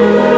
Amen.